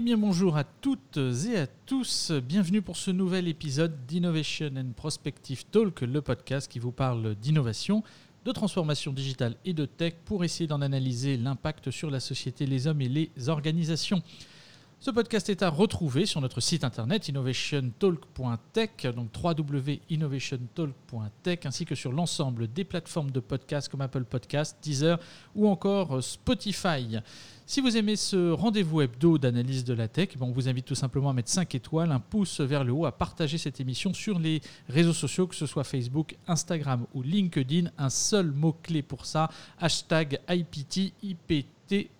Eh bien bonjour à toutes et à tous, bienvenue pour ce nouvel épisode d'Innovation and Prospective Talk, le podcast qui vous parle d'innovation, de transformation digitale et de tech pour essayer d'en analyser l'impact sur la société, les hommes et les organisations. Ce podcast est à retrouver sur notre site internet innovationtalk.tech, donc www.innovationtalk.tech, ainsi que sur l'ensemble des plateformes de podcasts comme Apple Podcasts, Deezer ou encore Spotify. Si vous aimez ce rendez-vous hebdo d'analyse de la tech, on vous invite tout simplement à mettre 5 étoiles, un pouce vers le haut, à partager cette émission sur les réseaux sociaux, que ce soit Facebook, Instagram ou LinkedIn. Un seul mot-clé pour ça, hashtag IPT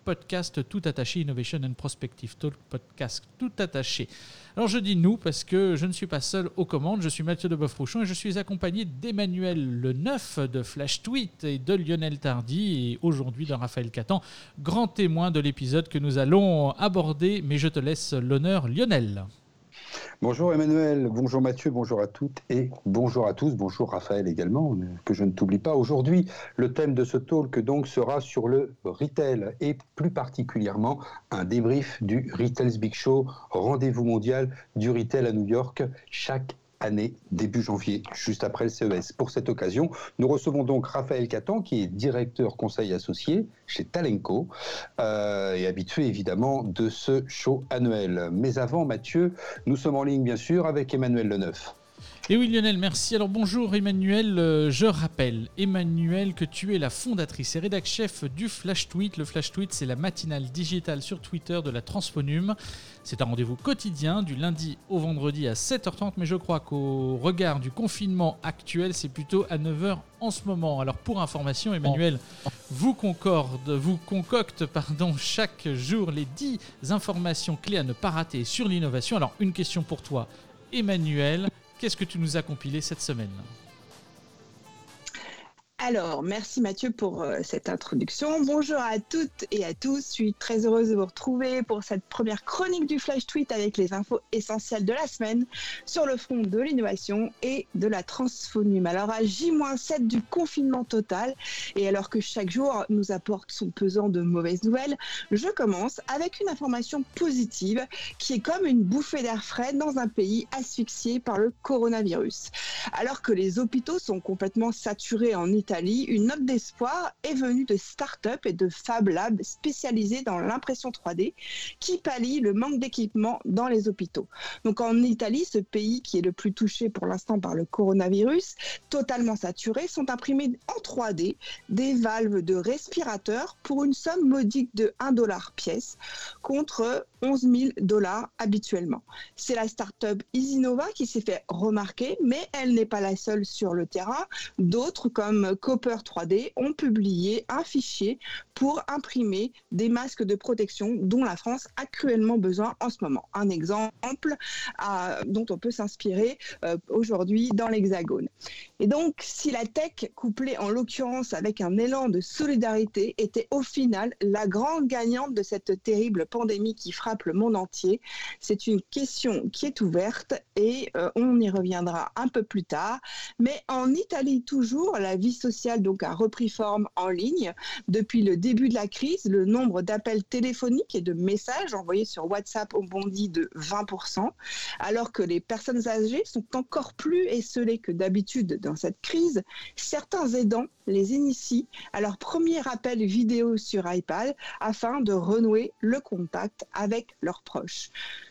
podcast tout attaché, Innovation and Prospective Talk podcast tout attaché. Alors je dis nous parce que je ne suis pas seul aux commandes, je suis Mathieu de Boeuf-Rouchon et je suis accompagné d'Emmanuel Le Neuf de Flash Tweet et de Lionel Tardy et aujourd'hui de Raphaël Catan, grand témoin de l'épisode que nous allons aborder, mais je te laisse l'honneur Lionel. Bonjour Emmanuel, bonjour Mathieu, bonjour à toutes et bonjour à tous, bonjour Raphaël également, que je ne t'oublie pas. Aujourd'hui, le thème de ce talk donc sera sur le retail et plus particulièrement un débrief du Retail's Big Show, rendez-vous mondial du retail à New York chaque année, début janvier, juste après le CES. Pour cette occasion, nous recevons donc Raphaël Catan, qui est directeur conseil associé chez Talenco euh, et habitué évidemment de ce show annuel. Mais avant, Mathieu, nous sommes en ligne bien sûr avec Emmanuel Leneuf. Et oui Lionel, merci. Alors bonjour Emmanuel, euh, je rappelle Emmanuel que tu es la fondatrice et rédac chef du Flash Tweet. Le Flash Tweet c'est la matinale digitale sur Twitter de la Transfonum. C'est un rendez-vous quotidien du lundi au vendredi à 7h30 mais je crois qu'au regard du confinement actuel c'est plutôt à 9h en ce moment. Alors pour information Emmanuel, vous concorde, vous concocte pardon, chaque jour les 10 informations clés à ne pas rater sur l'innovation. Alors une question pour toi Emmanuel. Qu'est-ce que tu nous as compilé cette semaine? Alors, merci Mathieu pour euh, cette introduction. Bonjour à toutes et à tous. Je suis très heureuse de vous retrouver pour cette première chronique du Flash Tweet avec les infos essentielles de la semaine sur le front de l'innovation et de la transphonum. Alors, à J-7 du confinement total et alors que chaque jour nous apporte son pesant de mauvaises nouvelles, je commence avec une information positive qui est comme une bouffée d'air frais dans un pays asphyxié par le coronavirus. Alors que les hôpitaux sont complètement saturés en Italie, une note d'espoir est venue de start-up et de Fab Lab spécialisés dans l'impression 3D qui pallient le manque d'équipement dans les hôpitaux. Donc en Italie, ce pays qui est le plus touché pour l'instant par le coronavirus, totalement saturé, sont imprimés en 3D des valves de respirateurs pour une somme modique de 1 dollar pièce contre 11 000 dollars habituellement. C'est la start-up Isinova qui s'est fait remarquer, mais elle n'est pas la seule sur le terrain. D'autres comme Copper 3D ont publié un fichier pour imprimer des masques de protection dont la France a cruellement besoin en ce moment. Un exemple dont on peut s'inspirer euh, aujourd'hui dans l'Hexagone. Et donc, si la tech, couplée en l'occurrence avec un élan de solidarité, était au final la grande gagnante de cette terrible pandémie qui frappe le monde entier, c'est une question qui est ouverte et euh, on y reviendra un peu plus tard. Mais en Italie toujours, la vie sociale donc a repris forme en ligne. Depuis le début de la crise, le nombre d'appels téléphoniques et de messages envoyés sur WhatsApp ont bondi de 20%, alors que les personnes âgées sont encore plus esselées que d'habitude dans cette crise. Certains aidants les initient à leur premier appel vidéo sur iPad afin de renouer le contact avec leurs proches.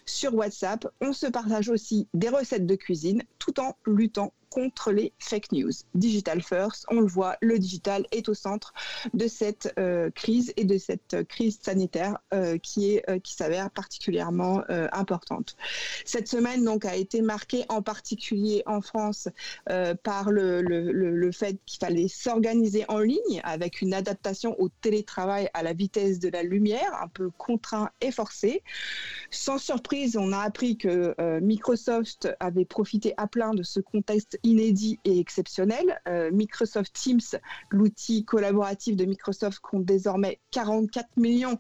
Sur WhatsApp, on se partage aussi des recettes de cuisine tout en luttant contre les fake news. Digital first, on le voit, le digital est au centre de cette euh, crise et de cette crise sanitaire euh, qui est euh, qui s'avère particulièrement importante. Cette semaine donc a été marquée en particulier en France par le, le, le fait qu'il fallait s'organiser en ligne avec une adaptation au télétravail à la vitesse de la lumière, un peu contraint et forcé. Sans surprise, on a appris que Microsoft avait profité à plein de ce contexte inédit et exceptionnel. Euh, Microsoft Teams, l'outil collaboratif de Microsoft, compte désormais 44 millions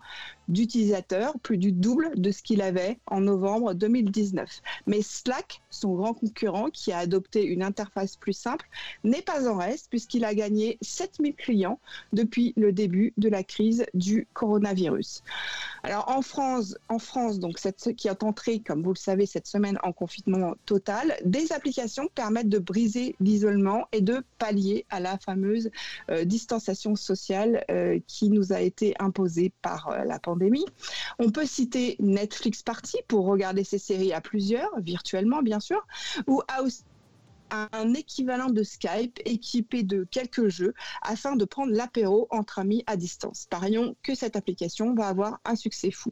d'utilisateurs, plus du double de ce qu'il avait en novembre 2019. Mais Slack, son grand concurrent qui a adopté une interface plus simple, n'est pas en reste puisqu'il a gagné 7000 clients depuis le début de la crise du coronavirus. Alors en France, en France donc qui est entrée, comme vous le savez, cette semaine en confinement total, des applications permettent de briser l'isolement et de pallier à la fameuse euh, distanciation sociale euh, qui nous a été imposée par euh, la pandémie. On peut citer Netflix Party pour regarder ses séries à plusieurs, virtuellement bien sûr, ou un équivalent de Skype équipé de quelques jeux afin de prendre l'apéro entre amis à distance. Parions que cette application va avoir un succès fou.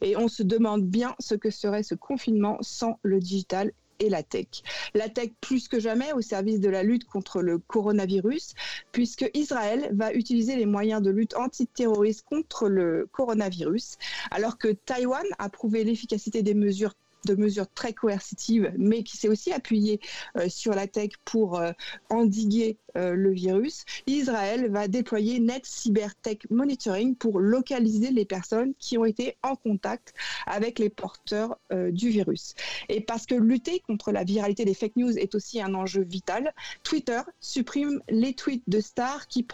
Et on se demande bien ce que serait ce confinement sans le digital et la tech. La tech plus que jamais au service de la lutte contre le coronavirus, puisque Israël va utiliser les moyens de lutte antiterroriste contre le coronavirus, alors que Taïwan a prouvé l'efficacité des mesures de mesures très coercitives, mais qui s'est aussi appuyé euh, sur la tech pour euh, endiguer euh, le virus, Israël va déployer Net Cyber Tech Monitoring pour localiser les personnes qui ont été en contact avec les porteurs du virus. Et parce que lutter contre la viralité des fake news est aussi un enjeu vital, Twitter supprime les tweets de stars qui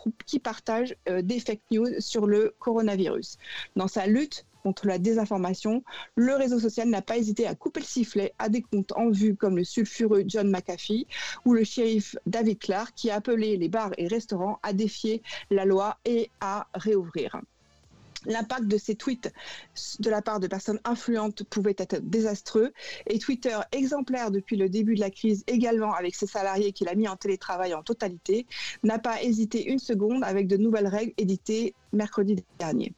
partagent des fake news sur le coronavirus. Dans sa lutte contre la désinformation, le réseau social n'a pas hésité à couper le sifflet à des comptes en vue comme le sulfureux John McAfee ou le shérif David Clark qui a appelé les bars et restaurants à défier la loi et à réouvrir. L'impact de ces tweets de la part de personnes influentes pouvait être désastreux et Twitter, exemplaire depuis le début de la crise également avec ses salariés qu'il a mis en télétravail en totalité, n'a pas hésité une seconde avec de nouvelles règles éditées mercredi dernier.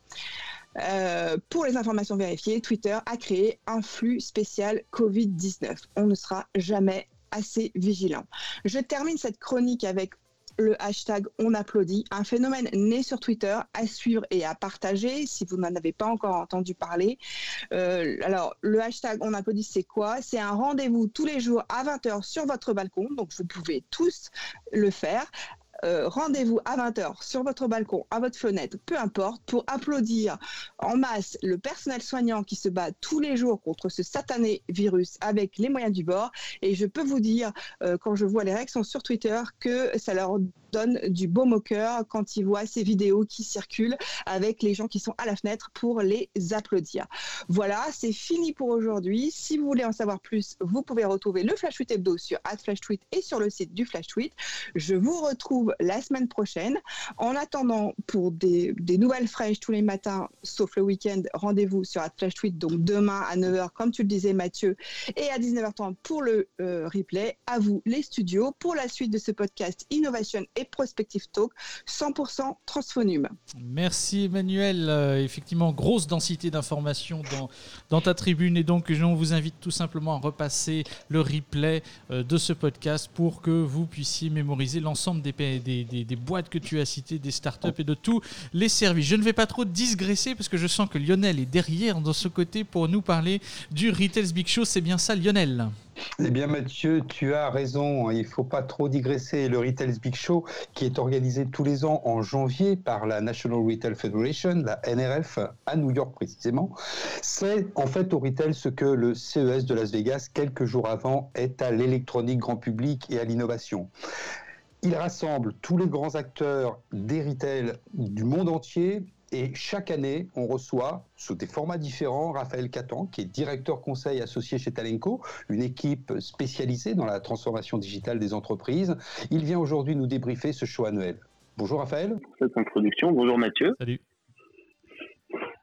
Euh, pour les informations vérifiées, Twitter a créé un flux spécial Covid-19. On ne sera jamais assez vigilant. Je termine cette chronique avec le hashtag On applaudit, un phénomène né sur Twitter à suivre et à partager si vous n'en avez pas encore entendu parler. Euh, alors, le hashtag On applaudit, c'est quoi? C'est un rendez-vous tous les jours à 20h sur votre balcon, donc vous pouvez tous le faire euh, rendez-vous à 20h sur votre balcon, à votre fenêtre, peu importe, pour applaudir en masse le personnel soignant qui se bat tous les jours contre ce satané virus avec les moyens du bord. Et je peux vous dire, euh, quand je vois les réactions sur Twitter, que ça leur donne du baume au cœur quand ils voient ces vidéos qui circulent avec les gens qui sont à la fenêtre pour les applaudir. Voilà, c'est fini pour aujourd'hui. Si vous voulez en savoir plus, vous pouvez retrouver le Flash Tweet Hebdo sur @FlashTweet et sur le site du Flash Tweet. Je vous retrouve la semaine prochaine. En attendant, pour des, nouvelles fraîches tous les matins, sauf le week-end, rendez-vous sur Flash Tweet, donc demain à 9h, comme tu le disais Mathieu, et à 19h30 pour le euh, replay. À vous les studios pour la suite de ce podcast Innovation et Prospective Talk 100% Transphonum. Merci Emmanuel. Euh, effectivement, grosse densité d'informations dans, ta tribune et donc je vous invite tout simplement à repasser le replay euh, de ce podcast pour que vous puissiez mémoriser l'ensemble des, des, boîtes que tu as citées, des startups et de tous les services. Je ne vais pas trop digresser parce que je sens que Lionel est derrière dans ce côté pour nous parler du Retail's Big Show. C'est bien ça, Lionel? Eh bien Mathieu, tu as raison, il ne faut pas trop digresser. Le Retail's Big Show, qui est organisé tous les ans en janvier par la National Retail Federation, la NRF, à New York précisément, c'est en fait au retail ce que le CES de Las Vegas, quelques jours avant, est à l'électronique grand public et à l'innovation. Il rassemble tous les grands acteurs des retail du monde entier et chaque année, on reçoit, sous des formats différents, Raphaël Catan, qui est directeur conseil associé chez Talenco, une équipe spécialisée dans la transformation digitale des entreprises. Il vient aujourd'hui nous débriefer ce show annuel. Bonjour Raphaël. Cette introduction. Bonjour Mathieu. Salut.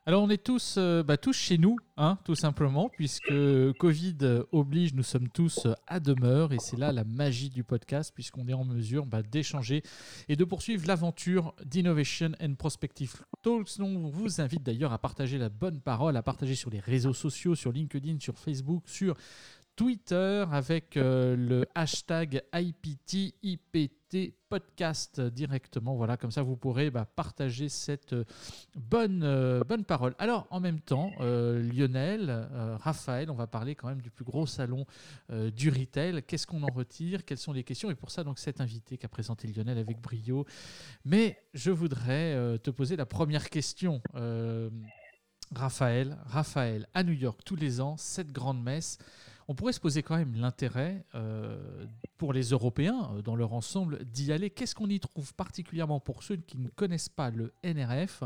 Alors on est tous, euh, bah, tous chez nous, hein, tout simplement, puisque Covid oblige, nous sommes tous à demeure, et c'est là la magie du podcast, puisqu'on est en mesure bah, d'échanger et de poursuivre l'aventure d'Innovation and Prospective Talks. On vous invite d'ailleurs à partager la bonne parole, à partager sur les réseaux sociaux, sur LinkedIn, sur Facebook, sur Twitter avec euh, le hashtag IPT, podcast directement. Voilà, comme ça vous pourrez bah, partager cette euh, bonne, euh, bonne parole. Alors en même temps, Lionel, Raphaël, on va parler quand même du plus gros salon du retail. Qu'est-ce qu'on en retire? Quelles sont les questions? Et pour ça, donc cet invité qu'a présenté Lionel avec brio. Mais je voudrais te poser la première question. Raphaël, Raphaël, à New York tous les ans, cette grande messe. On pourrait se poser quand même l'intérêt euh, pour les Européens euh, dans leur ensemble d'y aller. Qu'est-ce qu'on y trouve particulièrement pour ceux qui ne connaissent pas le NRF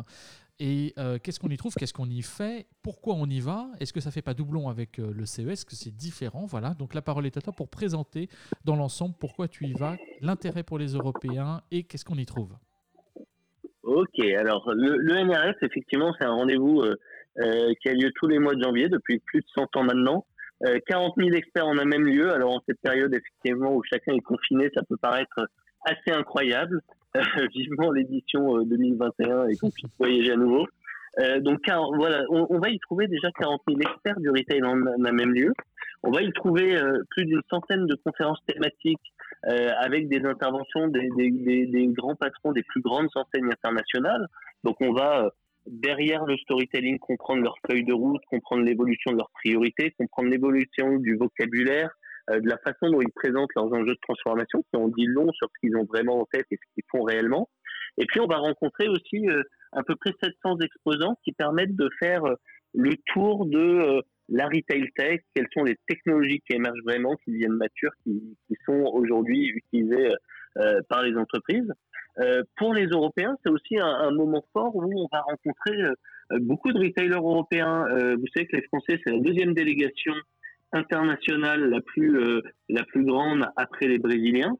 et euh, qu'est-ce qu'on y trouve Qu'est-ce qu'on y fait Pourquoi on y va? Est-ce que ça fait pas doublon avec le CES Est-ce que c'est différent? Voilà. Donc la parole est à toi pour présenter dans l'ensemble pourquoi tu y vas, l'intérêt pour les Européens et qu'est-ce qu'on y trouve. Ok, alors le, NRF, effectivement, c'est un rendez-vous qui a lieu tous les mois de janvier depuis plus de 100 ans maintenant. 40 euh, 000 experts en un même lieu. Alors en cette période effectivement où chacun est confiné, ça peut paraître assez incroyable. Euh, vivement l'édition 2021 euh, et qu'on puisse voyager à nouveau. donc voilà, on, va y trouver déjà 40 000 experts du retail en un même lieu. On va y trouver plus d'une centaine de conférences thématiques avec des interventions des, des, grands patrons des plus grandes enseignes internationales. Donc on va derrière le storytelling, comprendre leur feuille de route, comprendre l'évolution de leurs priorités, comprendre l'évolution du vocabulaire, euh, de la façon dont ils présentent leurs enjeux de transformation, qui ont dit long sur ce qu'ils ont vraiment en tête et ce qu'ils font réellement. Et puis on va rencontrer aussi euh, à peu près 700 exposants qui permettent de faire euh, le tour de la retail tech, quelles sont les technologies qui émergent vraiment, qui deviennent matures, qui, qui sont aujourd'hui utilisées par les entreprises. Euh, pour les Européens, c'est aussi un, moment fort où on va rencontrer euh, beaucoup de retailers européens. Euh, vous savez que les Français, c'est la deuxième délégation internationale la plus la plus grande après les Brésiliens.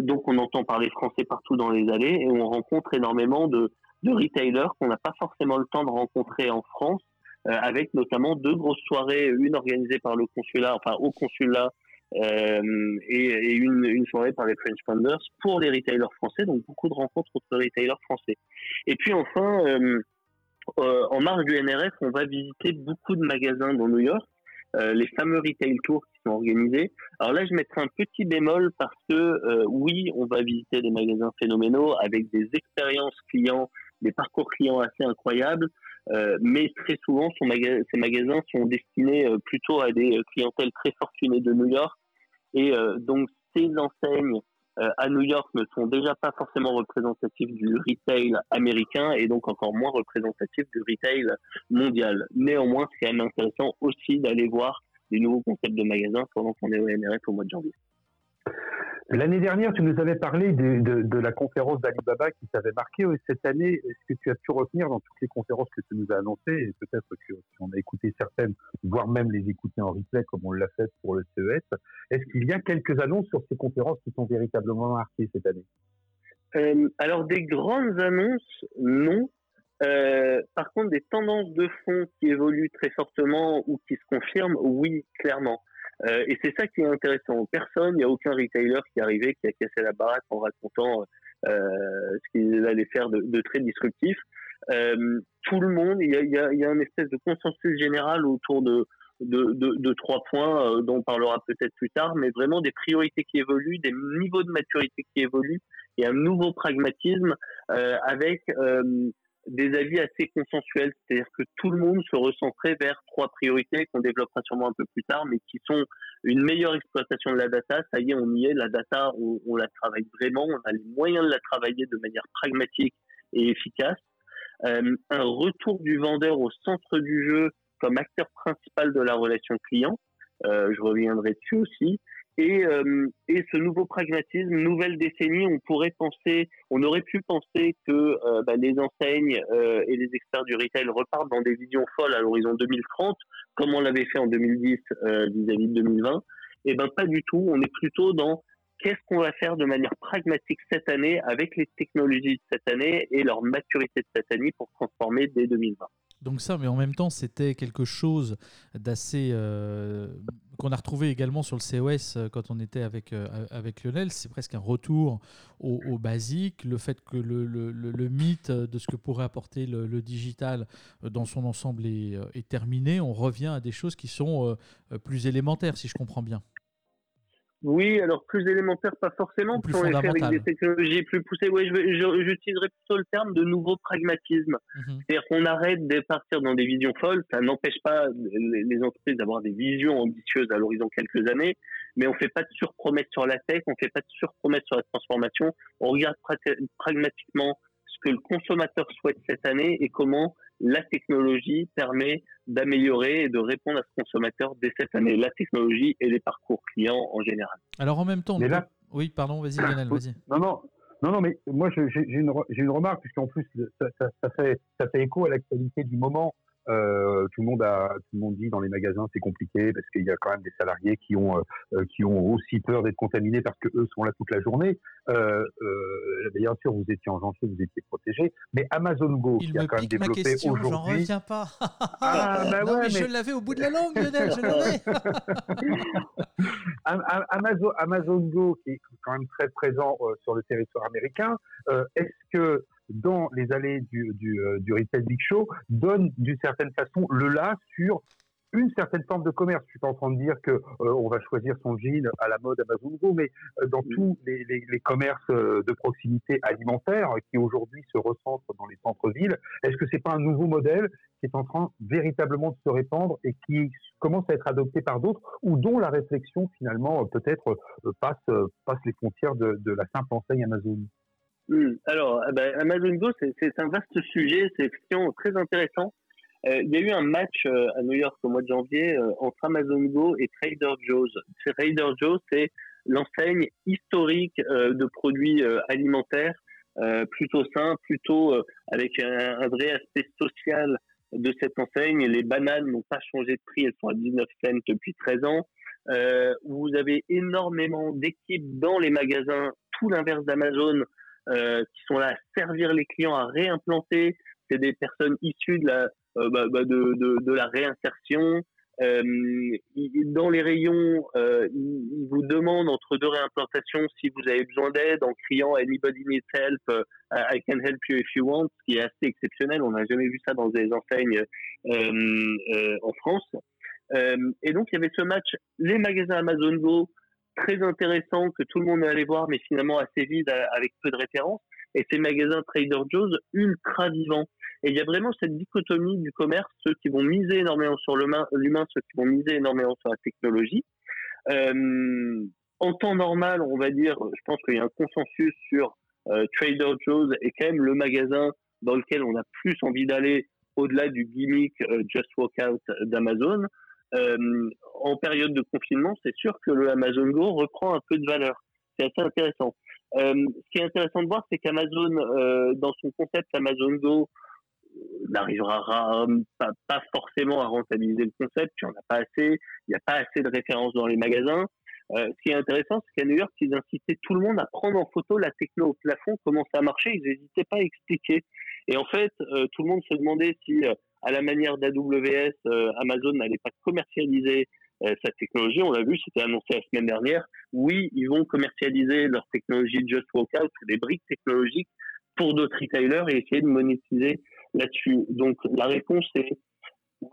donc on entend parler français partout dans les allées et on rencontre énormément de retailers qu'on n'a pas forcément le temps de rencontrer en France, avec notamment deux grosses soirées, une organisée par le consulat, enfin au consulat euh, et, une, soirée par les French Founders pour les retailers français, donc beaucoup de rencontres entre retailers français. Et puis enfin, euh, euh, en marge du NRF, on va visiter beaucoup de magasins dans New York, les fameux retail tours qui sont organisés. Alors là, je mettrai un petit bémol parce que oui, on va visiter des magasins phénoménaux avec des expériences clients, des parcours clients assez incroyables. Mais très souvent, ces magasins sont destinés plutôt à des clientèles très fortunées de New York et euh, donc ces enseignes euh, à New York ne sont déjà pas forcément représentatives du retail américain et donc encore moins représentatives du retail mondial. Néanmoins, c'est quand même intéressant aussi d'aller voir des nouveaux concepts de magasins pendant qu'on est au NRF au mois de janvier. L'année dernière, tu nous avais parlé de, la conférence d'Alibaba qui t'avait marqué. Cette année, est-ce que tu as pu retenir dans toutes les conférences que tu nous as annoncées, et peut-être que si on a écouté certaines, voire même les écouter en replay comme on l'a fait pour le CES, est-ce qu'il y a quelques annonces sur ces conférences qui sont véritablement marquées cette année? Euh, Alors, des grandes annonces, non. Euh, par contre, des tendances de fond qui évoluent très fortement ou qui se confirment, oui, clairement. Euh, et c'est ça qui est intéressant. Personne, il n'y a aucun retailer qui est arrivé, qui a cassé la baraque en racontant euh, ce qu'il allait faire de, de très disruptif. Euh, tout le monde, il y a, y, a, y a une espèce de consensus général autour de, de, de, de trois points euh, dont on parlera peut-être plus tard, mais vraiment des priorités qui évoluent, des niveaux de maturité qui évoluent et un nouveau pragmatisme euh, avec des avis assez consensuels, c'est-à-dire que tout le monde se recentrait vers trois priorités qu'on développera sûrement un peu plus tard, mais qui sont une meilleure exploitation de la data. Ça y est, on y est, la data, on, la travaille vraiment, on a les moyens de la travailler de manière pragmatique et efficace. Euh, un retour du vendeur au centre du jeu comme acteur principal de la relation client. Euh, je reviendrai dessus aussi. Et, euh, et ce nouveau pragmatisme, nouvelle décennie, on pourrait penser, on aurait pu penser que euh, bah, les enseignes euh, et les experts du retail repartent dans des visions folles à l'horizon 2030, comme on l'avait fait en 2010 euh, vis-à-vis de 2020. Et ben pas du tout. On est plutôt dans qu'est-ce qu'on va faire de manière pragmatique cette année avec les technologies de cette année et leur maturité de cette année pour transformer dès 2020. Donc ça, mais en même temps, c'était quelque chose d'assez euh, qu'on a retrouvé également sur le COS euh, quand on était avec euh, avec Lionel. C'est presque un retour au, au, basique, le fait que le, le, le, mythe de ce que pourrait apporter le, digital dans son ensemble est, terminé. On revient à des choses qui sont plus élémentaires, si je comprends bien. Oui, alors plus élémentaire, pas forcément, plus on fait avec des technologies plus poussées. Oui, j'utiliserais plutôt le terme de nouveau pragmatisme. Mm -hmm. C'est-à-dire qu'on arrête de partir dans des visions folles. Ça n'empêche pas les entreprises d'avoir des visions ambitieuses à l'horizon quelques années, mais on fait pas de surpromesses sur la tech, on fait pas de surpromesses sur la transformation. On regarde pragmatiquement ce que le consommateur souhaite cette année et comment la technologie permet d'améliorer et de répondre à ce consommateur dès cette année. La technologie et les parcours clients en général. Alors en même temps, oui, pardon, vas-y Lionel, vas-y. Non, non, non, non, mais moi j'ai une, une, remarque, puisqu'en plus ça, ça, fait, ça fait écho à l'actualité du moment. Euh, tout le monde a, tout le monde dit dans les magasins c'est compliqué parce qu'il y a quand même des salariés qui ont, euh, euh, qui ont aussi peur d'être contaminés parce que eux sont là toute la journée. Euh, bien sûr, vous étiez en janvier, vous étiez protégé, mais Amazon Go Il qui a quand même développé aujourd'hui. J'en reviens pas. ah, bah non, ouais, mais, je l'avais au bout de la langue, Lionel, je l'avais. Amazon, Amazon Go qui est quand même très présent sur le territoire américain. Est-ce que dans les allées du, du, euh, du Retail Big Show donne d'une certaine façon le là sur une certaine forme de commerce. Je suis pas en train de dire que euh, on va choisir son jean à la mode Amazon Go, mais euh, dans tous les, les, les, commerces de proximité alimentaire qui aujourd'hui se recentrent dans les centres-villes, est-ce que c'est pas un nouveau modèle qui est en train véritablement de se répandre et qui commence à être adopté par d'autres ou dont la réflexion finalement peut-être passe passe les frontières de, de la simple enseigne Amazon? Hmm. Alors, eh ben, Amazon Go, c'est un vaste sujet, c'est effectivement très intéressant. Euh, il y a eu un match euh, à New York au mois de janvier euh, entre Amazon Go et Trader Joe's. Trader Joe's, c'est l'enseigne historique de produits alimentaires plutôt sains, plutôt avec un, un, vrai aspect social de cette enseigne. Les bananes n'ont pas changé de prix, elles sont à 19 cents depuis 13 ans. vous avez énormément d'équipes dans les magasins, tout l'inverse d'Amazon, qui sont là à servir les clients, à réimplanter. C'est des personnes issues de la, euh, réinsertion. Euh, dans les rayons, euh, ils, vous demandent entre deux réimplantations si vous avez besoin d'aide en criant Anybody needs help, uh, I can help you if you want, ce qui est assez exceptionnel. On n'a jamais vu ça dans des enseignes euh, en France. et donc il y avait ce match, les magasins Amazon Go très intéressant que tout le monde allait voir, mais finalement assez vide avec peu de références. Et ces magasins Trader Joe's ultra vivants. Et il y a vraiment cette dichotomie du commerce, ceux qui vont miser énormément sur l'humain, ceux qui vont miser énormément sur la technologie. Euh, en temps normal, on va dire, je pense qu'il y a un consensus sur euh, Trader Joe's et quand même le magasin dans lequel on a plus envie d'aller au-delà du gimmick euh, Just Walk Out d'Amazon. Euh, en période de confinement, c'est sûr que le Amazon Go reprend un peu de valeur. C'est assez intéressant. Euh, ce qui est intéressant de voir, c'est qu'Amazon, euh, dans son concept Amazon Go, n'arrivera pas, forcément à rentabiliser le concept. Il n'y en a pas assez. Il n'y a pas assez de références dans les magasins. Ce qui est intéressant, c'est qu'à New York, ils incitaient tout le monde à prendre en photo la techno au plafond, comment ça marchait. Ils n'hésitaient pas à expliquer. Et en fait, tout le monde se demandait si à la manière d'AWS, euh, Amazon n'allait pas commercialiser euh, sa technologie. On l'a vu, c'était annoncé la semaine dernière. Oui, ils vont commercialiser leur technologie Just Walk Out, des briques technologiques pour d'autres retailers et essayer de monétiser là-dessus. Donc la réponse est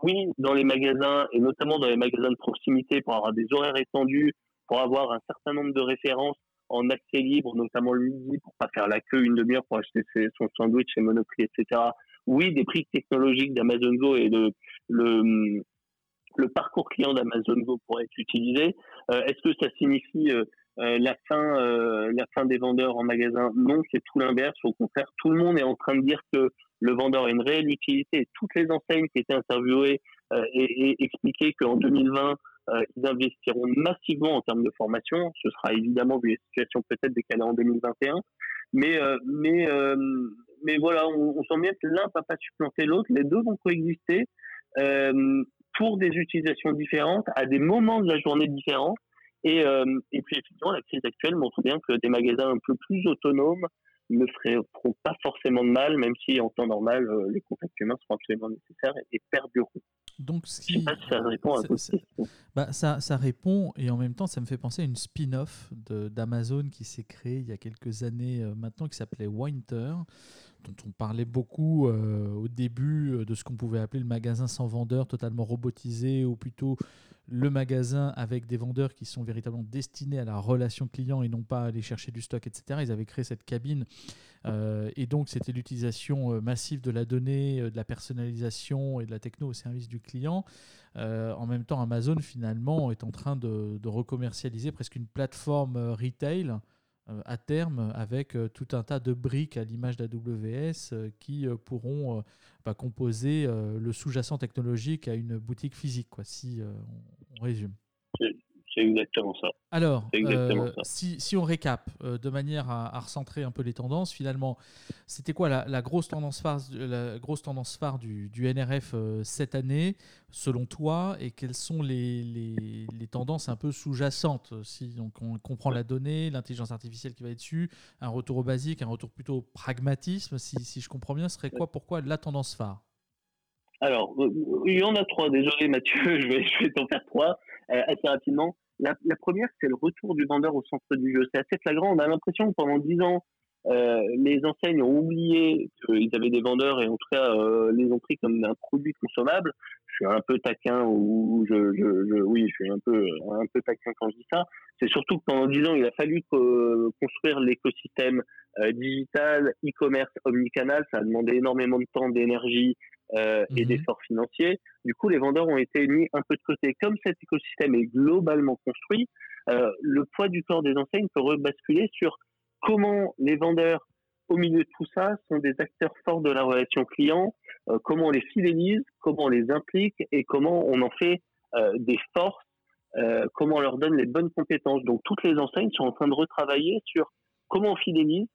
oui dans les magasins et notamment dans les magasins de proximité pour avoir des horaires étendus, pour avoir un certain nombre de références en accès libre, notamment le midi, pour pas faire la queue une demi-heure pour acheter son sandwich chez Monoprix, etc oui, des prix technologiques d'Amazon Go et le, le, parcours client d'Amazon Go pourrait être utilisé. Euh, est-ce que ça signifie euh, euh, la fin, la fin des vendeurs en magasin? Non, c'est tout l'inverse. Au contraire, tout le monde est en train de dire que le vendeur a une réelle utilité. Toutes les enseignes qui étaient interviewées et, et expliquaient qu'en 2020, ils investiront massivement en termes de formation. Ce sera évidemment vu les situations peut-être décalées en 2021, mais mais mais voilà, on, sent bien que l'un ne va pas supplanter l'autre, les deux vont coexister euh, pour des utilisations différentes, à des moments de la journée différents. Et, euh, et puis effectivement, la crise actuelle montre bien que des magasins un peu plus autonomes ne feront pas forcément de mal, même si en temps normal, euh, les contacts humains seront absolument nécessaires et, et perdureront. Donc, sais pas si ça répond à ça, bah, ça, ça, répond et en même temps, ça me fait penser à une spin-off d'Amazon qui s'est créée il y a quelques années maintenant qui s'appelait Winter, dont on parlait beaucoup euh, au début euh, de ce qu'on pouvait appeler le magasin sans vendeur, totalement robotisé, ou plutôt le magasin avec des vendeurs qui sont véritablement destinés à la relation client et non pas à aller chercher du stock, etc. Ils avaient créé cette cabine euh, et donc c'était l'utilisation massive de la donnée, de la personnalisation et de la techno au service du client. en même temps, Amazon finalement est en train de, de recommercialiser presque une plateforme retail à terme avec tout un tas de briques à l'image d'AWS qui pourront bah, composer le sous-jacent technologique à une boutique physique, quoi, si on résume. C'est exactement ça. Alors, euh, Si, on récap euh, de manière à, recentrer un peu les tendances, finalement, c'était quoi la, grosse tendance phare, la grosse tendance phare du, NRF euh, cette année, selon toi, et quelles sont les, tendances un peu sous-jacentes Si donc on comprend la donnée, l'intelligence artificielle qui va être dessus, un retour au basique, un retour plutôt pragmatisme, si, je comprends bien, serait quoi Pourquoi la tendance phare? Alors, il y en a trois. Désolé Mathieu, je vais, je vais t'en faire trois assez rapidement. La, première, c'est le retour du vendeur au centre du jeu. C'est assez flagrant. On a l'impression que pendant dix ans, euh, les enseignes ont oublié qu'ils avaient des vendeurs et en tout cas euh, les ont pris comme un produit consommable. Je suis un peu taquin ou je, je, oui, je suis un peu un peu taquin quand je dis ça. C'est surtout que pendant dix ans, il a fallu construire l'écosystème euh, digital, e-commerce, omnicanal. Ça a demandé énormément de temps, d'énergie, euh, et mhm. d'efforts financiers. Du coup, les vendeurs ont été mis un peu de côté. Comme cet écosystème est globalement construit, euh, le poids du corps des enseignes peut rebasculer sur comment les vendeurs, au milieu de tout ça, sont des acteurs forts de la relation client, euh, comment on les fidélise, comment on les implique et comment on en fait euh, des forces, comment on leur donne les bonnes compétences. Donc, toutes les enseignes sont en train de retravailler sur comment on fidélise,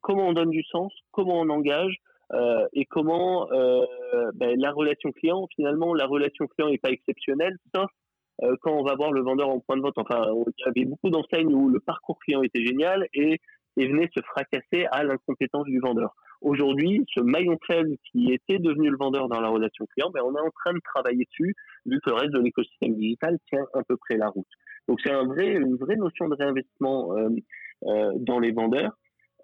comment on donne du sens, comment on engage, euh, et comment euh, ben, la relation client, finalement, la relation client n'est pas exceptionnelle, sauf euh, quand on va voir le vendeur en point de vente. Enfin, il y avait beaucoup d'enseignes où le parcours client était génial et, venait se fracasser à l'incompétence du vendeur. Aujourd'hui, ce maillon faible qui était devenu le vendeur dans la relation client, ben, on est en train de travailler dessus, vu que le reste de l'écosystème digital tient à peu près la route. Donc c'est une vraie notion de réinvestissement dans les vendeurs.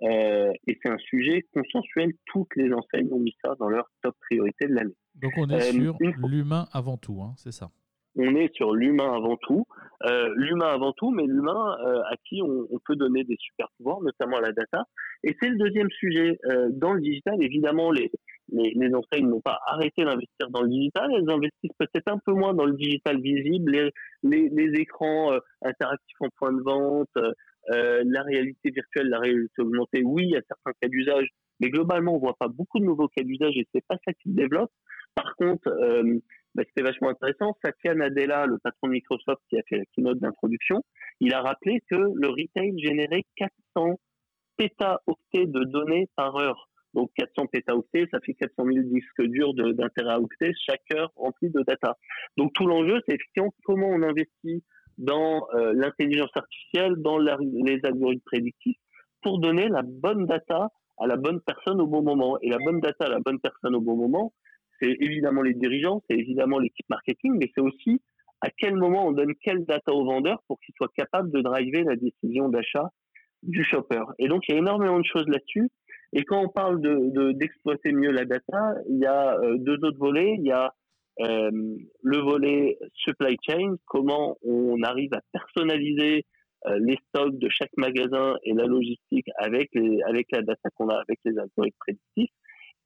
Euh, et c'est un sujet consensuel. Toutes les enseignes ont mis ça dans leur top priorité de l'année. Donc on est euh, sur l'humain avant tout, hein, c'est ça on est sur l'humain avant tout, euh, l'humain avant tout, mais l'humain à qui on, peut donner des super pouvoirs, notamment la data. Et c'est le deuxième sujet dans le digital. Évidemment, les, les, enseignes n'ont pas arrêté d'investir dans le digital, elles investissent peut-être un peu moins dans le digital visible, les, les écrans interactifs en point de vente, euh, la réalité virtuelle, la réalité augmentée, oui, il y a certains cas d'usage, mais globalement, on voit pas beaucoup de nouveaux cas d'usage et c'est pas ça qui se développe. Par contre, euh, bah, c'était vachement intéressant. Satya Nadella, le patron de Microsoft qui a fait la keynote d'introduction, il a rappelé que le retail générait 400 pétaoctets de données par heure. Donc 400 pétaoctets, ça fait 400 000 disques durs octets chaque heure rempli de data. Donc tout l'enjeu, c'est effectivement comment on investit dans euh, l'intelligence artificielle, dans les algorithmes prédictifs, pour donner la bonne data à la bonne personne au bon moment. Et la bonne data à la bonne personne au bon moment, c'est évidemment les dirigeants, c'est évidemment l'équipe marketing, mais c'est aussi à quel moment on donne quelle data au vendeur pour qu'il soit capable de driver la décision d'achat du shopper. Et donc, il y a énormément de choses là-dessus. Et quand on parle de d'exploiter mieux la data, il y a euh, deux autres volets. Il y a euh, le volet supply chain, comment on arrive à personnaliser euh, les stocks de chaque magasin et la logistique avec les, avec la data qu'on a, avec les algorithmes prédictifs,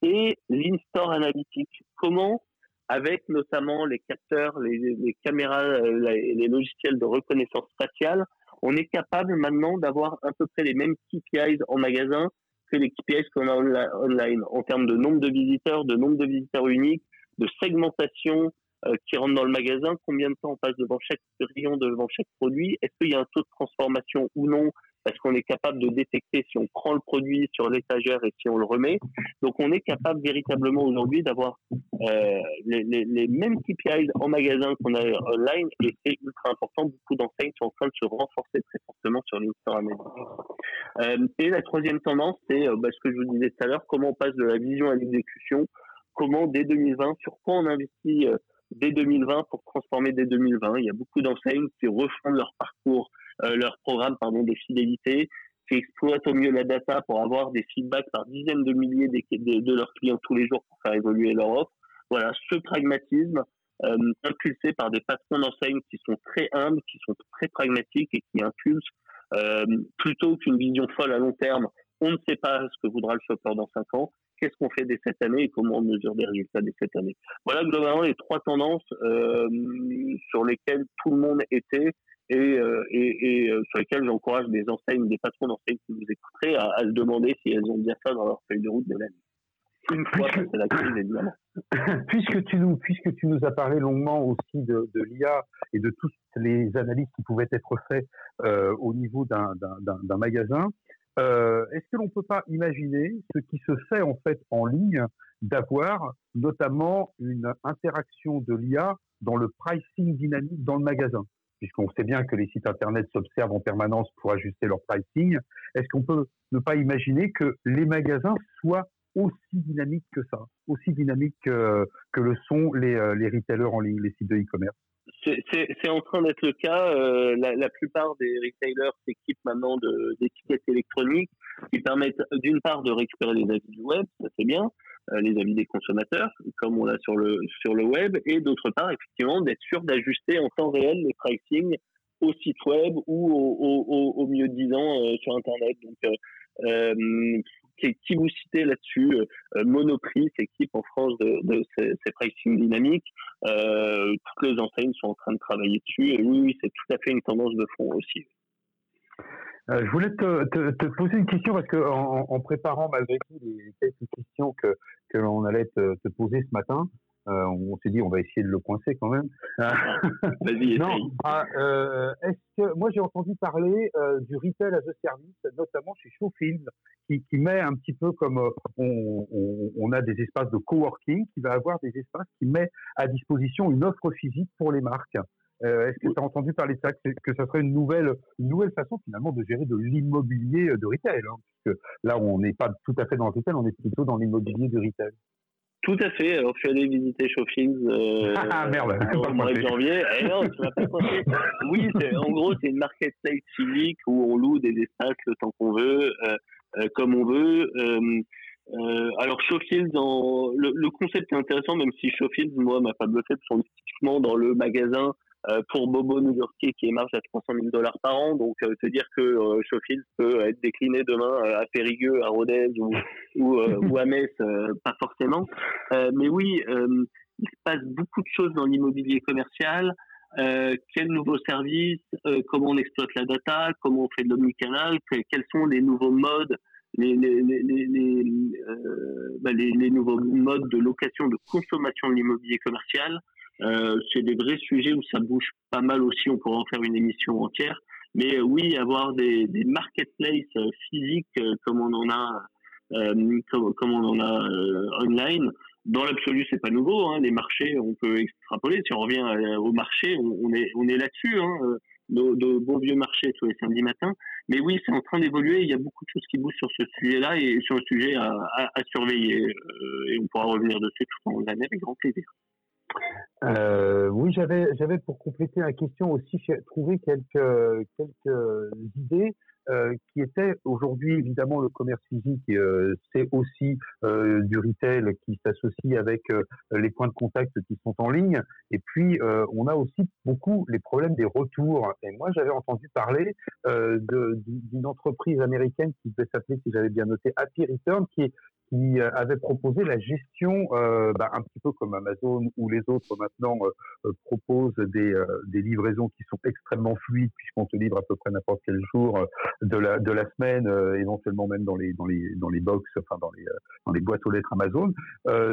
et l'in-store analytique, comment avec notamment les capteurs, les, caméras, euh, les, les logiciels de reconnaissance faciale, on est capable maintenant d'avoir à peu près les mêmes KPIs en magasin que les KPIs qu'on a online. En termes de nombre de visiteurs, de nombre de visiteurs uniques, de segmentation euh, qui rentre dans le magasin, combien de temps on passe devant chaque rayon, devant chaque produit, est-ce qu'il y a un taux de transformation ou non, parce qu'on est capable de détecter si on prend le produit sur l'étagère et si on le remet. Donc on est capable véritablement aujourd'hui d'avoir euh, les, les, les, mêmes KPIs en magasin qu'on a online. Et c'est ultra important. Beaucoup d'enseignes sont en train de se renforcer très fortement sur l'instore euh, Et la troisième tendance, c'est euh, bah, ce que je vous disais tout à l'heure, comment on passe de la vision à l'exécution comment dès 2020, sur quoi on investit euh, dès 2020 pour transformer dès 2020. Il y a beaucoup d'enseignes qui refont leur parcours, euh, leur programme pardon, de fidélité, qui exploitent au mieux la data pour avoir des feedbacks par dizaines de milliers de, leurs clients tous les jours pour faire évoluer leur offre. Voilà, ce pragmatisme euh, impulsé par des patrons d'enseignes qui sont très humbles, qui sont très pragmatiques et qui impulsent plutôt qu'une vision folle à long terme. On ne sait pas ce que voudra le shopper dans cinq ans qu'est-ce qu'on fait dès cette année et comment on mesure des résultats dès cette année. Voilà globalement les trois tendances euh, sur lesquelles tout le monde était et, et, sur lesquels j'encourage des enseignes, des patrons d'enseignes qui nous écouteraient à, à, se demander si elles ont bien ça dans leur feuille de route de l'année une fois puisque, la crise, évidemment. puisque, tu nous, puisque tu nous as parlé longuement aussi de, de l'IA et de toutes les analyses qui pouvaient être faites euh, au niveau d'un magasin, euh, est-ce que l'on ne peut pas imaginer ce qui se fait en fait en ligne d'avoir notamment une interaction de l'IA dans le pricing dynamique dans le magasin? Puisqu'on sait bien que les sites internet s'observent en permanence pour ajuster leur pricing, est-ce qu'on peut ne pas imaginer que les magasins soient aussi dynamique que ça, aussi dynamique que, que le sont les, euh, les retailers en ligne, les sites de e-commerce? C'est en train d'être le cas. Euh, la, plupart des retailers s'équipent maintenant d'étiquettes électroniques qui permettent d'une part de récupérer les avis du web, ça c'est bien, euh, les avis des consommateurs, comme on l'a sur le, sur le web, et d'autre part, effectivement, d'être sûr d'ajuster en temps réel les pricing au site web ou au, au, au mieux disant sur Internet. Donc, euh, qui, vous citez là-dessus euh, Monoprix s'équipe en France de, ces, pricing dynamiques. Euh, toutes les enseignes sont en train de travailler dessus. Et oui, c'est tout à fait une tendance de fond aussi. Euh, je voulais te, poser une question parce que en, préparant malgré tout les quelques questions que, que l'on allait te, te, poser ce matin, euh, on s'est dit on va essayer de le coincer quand même. Vas-y, non. Ah, euh, est-ce que moi j'ai entendu parler euh, du retail as a service, notamment chez Showfield, qui, qui met un petit peu comme on, on, on, a des espaces de coworking, qui va avoir des espaces qui met à disposition une offre physique pour les marques. Est-ce que tu as entendu parler de ça, que, que ça serait une nouvelle, une nouvelle façon finalement de gérer de l'immobilier de retail hein, Puisque là, on n'est pas tout à fait dans le retail, on est plutôt dans l'immobilier de retail. Tout à fait. Alors, je suis allé visiter Showfields euh, ah, merde, au mois de janvier. Eh non, tu m'as pas Oui, en gros, c'est une marketplace physique où on loue des espaces le temps qu'on veut, euh, euh, comme on veut. Euh, euh alors, Showfields, le, le, concept est intéressant, même si Showfields, moi, m'a pas bluffé, sont typiquement dans le magasin euh, pour Bobo New-Yorkais qui émarge à 300 000 dollars par an. Donc, euh, se dire que euh, Schofield peut être décliné demain à Périgueux, à Rodez ou, ou, ou à Metz, pas forcément. mais oui, il se passe beaucoup de choses dans l'immobilier commercial. Euh, quels nouveaux services, comment on exploite la data, comment on fait de l'omnicanal, quels sont les nouveaux modes, les, les, les, les, bah, les, les nouveaux modes de location, de consommation de l'immobilier commercial. Euh, c'est des vrais sujets où ça bouge pas mal aussi. On pourrait en faire une émission entière. Mais euh, oui, avoir des, des marketplaces euh, physiques comme on en a, comme, comme, on en a online. Dans l'absolu, c'est pas nouveau. Hein. Les marchés, on peut extrapoler. Si on revient au marché, on, est, là-dessus. Hein. De, de, beaux vieux marchés tous les samedis matins. Mais oui, c'est en train d'évoluer. Il y a beaucoup de choses qui bougent sur ce sujet-là et sur le sujet à, surveiller. et on pourra revenir dessus tout en l'année avec grand plaisir. Euh, oui, j'avais, pour compléter la question aussi trouvé quelques idées euh, qui étaient aujourd'hui évidemment le commerce physique, euh, c'est aussi euh, du retail qui s'associe avec les points de contact qui sont en ligne. Et puis on a aussi beaucoup les problèmes des retours. Et moi j'avais entendu parler d'une entreprise américaine qui devait s'appeler, si j'avais bien noté, Happy Return, qui est qui euh, avait proposé la gestion, euh, bah, un petit peu comme Amazon ou les autres maintenant euh, proposent des, des livraisons qui sont extrêmement fluides puisqu'on te livre à peu près n'importe quel jour de la de la semaine, éventuellement même dans les dans les dans les box, enfin dans les dans les boîtes aux lettres Amazon,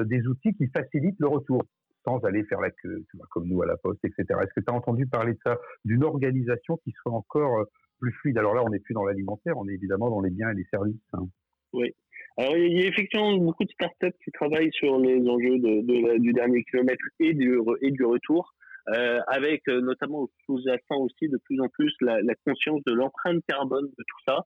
des outils qui facilitent le retour sans aller faire la queue, comme nous à la poste, etc. Est-ce que tu as entendu parler de ça, d'une organisation qui soit encore plus fluide? Alors là, on n'est plus dans l'alimentaire, on est évidemment dans les biens et les services. Hein. Oui, alors, il y a effectivement beaucoup de startups qui travaillent sur les enjeux de, de, du dernier kilomètre et du, et du retour, euh, avec euh, notamment sous-jacent aussi de plus en plus la, la conscience de l'empreinte carbone de tout ça.